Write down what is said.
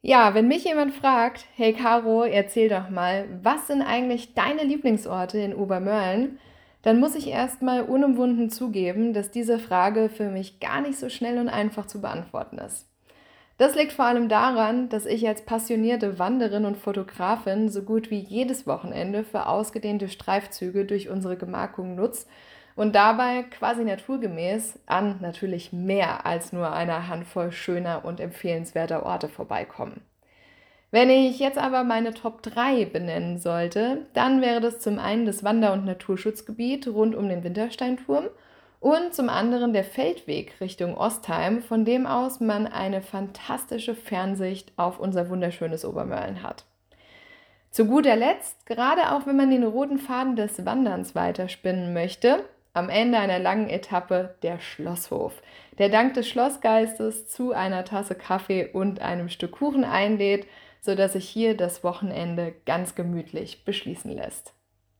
Ja, wenn mich jemand fragt, hey Caro, erzähl doch mal, was sind eigentlich deine Lieblingsorte in Obermörlen? Dann muss ich erstmal unumwunden zugeben, dass diese Frage für mich gar nicht so schnell und einfach zu beantworten ist. Das liegt vor allem daran, dass ich als passionierte Wanderin und Fotografin so gut wie jedes Wochenende für ausgedehnte Streifzüge durch unsere Gemarkung nutze und dabei quasi naturgemäß an natürlich mehr als nur einer Handvoll schöner und empfehlenswerter Orte vorbeikommen. Wenn ich jetzt aber meine Top 3 benennen sollte, dann wäre das zum einen das Wander- und Naturschutzgebiet rund um den Wintersteinturm und zum anderen der Feldweg Richtung Ostheim, von dem aus man eine fantastische Fernsicht auf unser wunderschönes Obermörlen hat. Zu guter Letzt, gerade auch wenn man den roten Faden des Wanderns weiterspinnen möchte, am Ende einer langen Etappe der Schlosshof, der dank des Schlossgeistes zu einer Tasse Kaffee und einem Stück Kuchen einlädt, sodass sich hier das Wochenende ganz gemütlich beschließen lässt.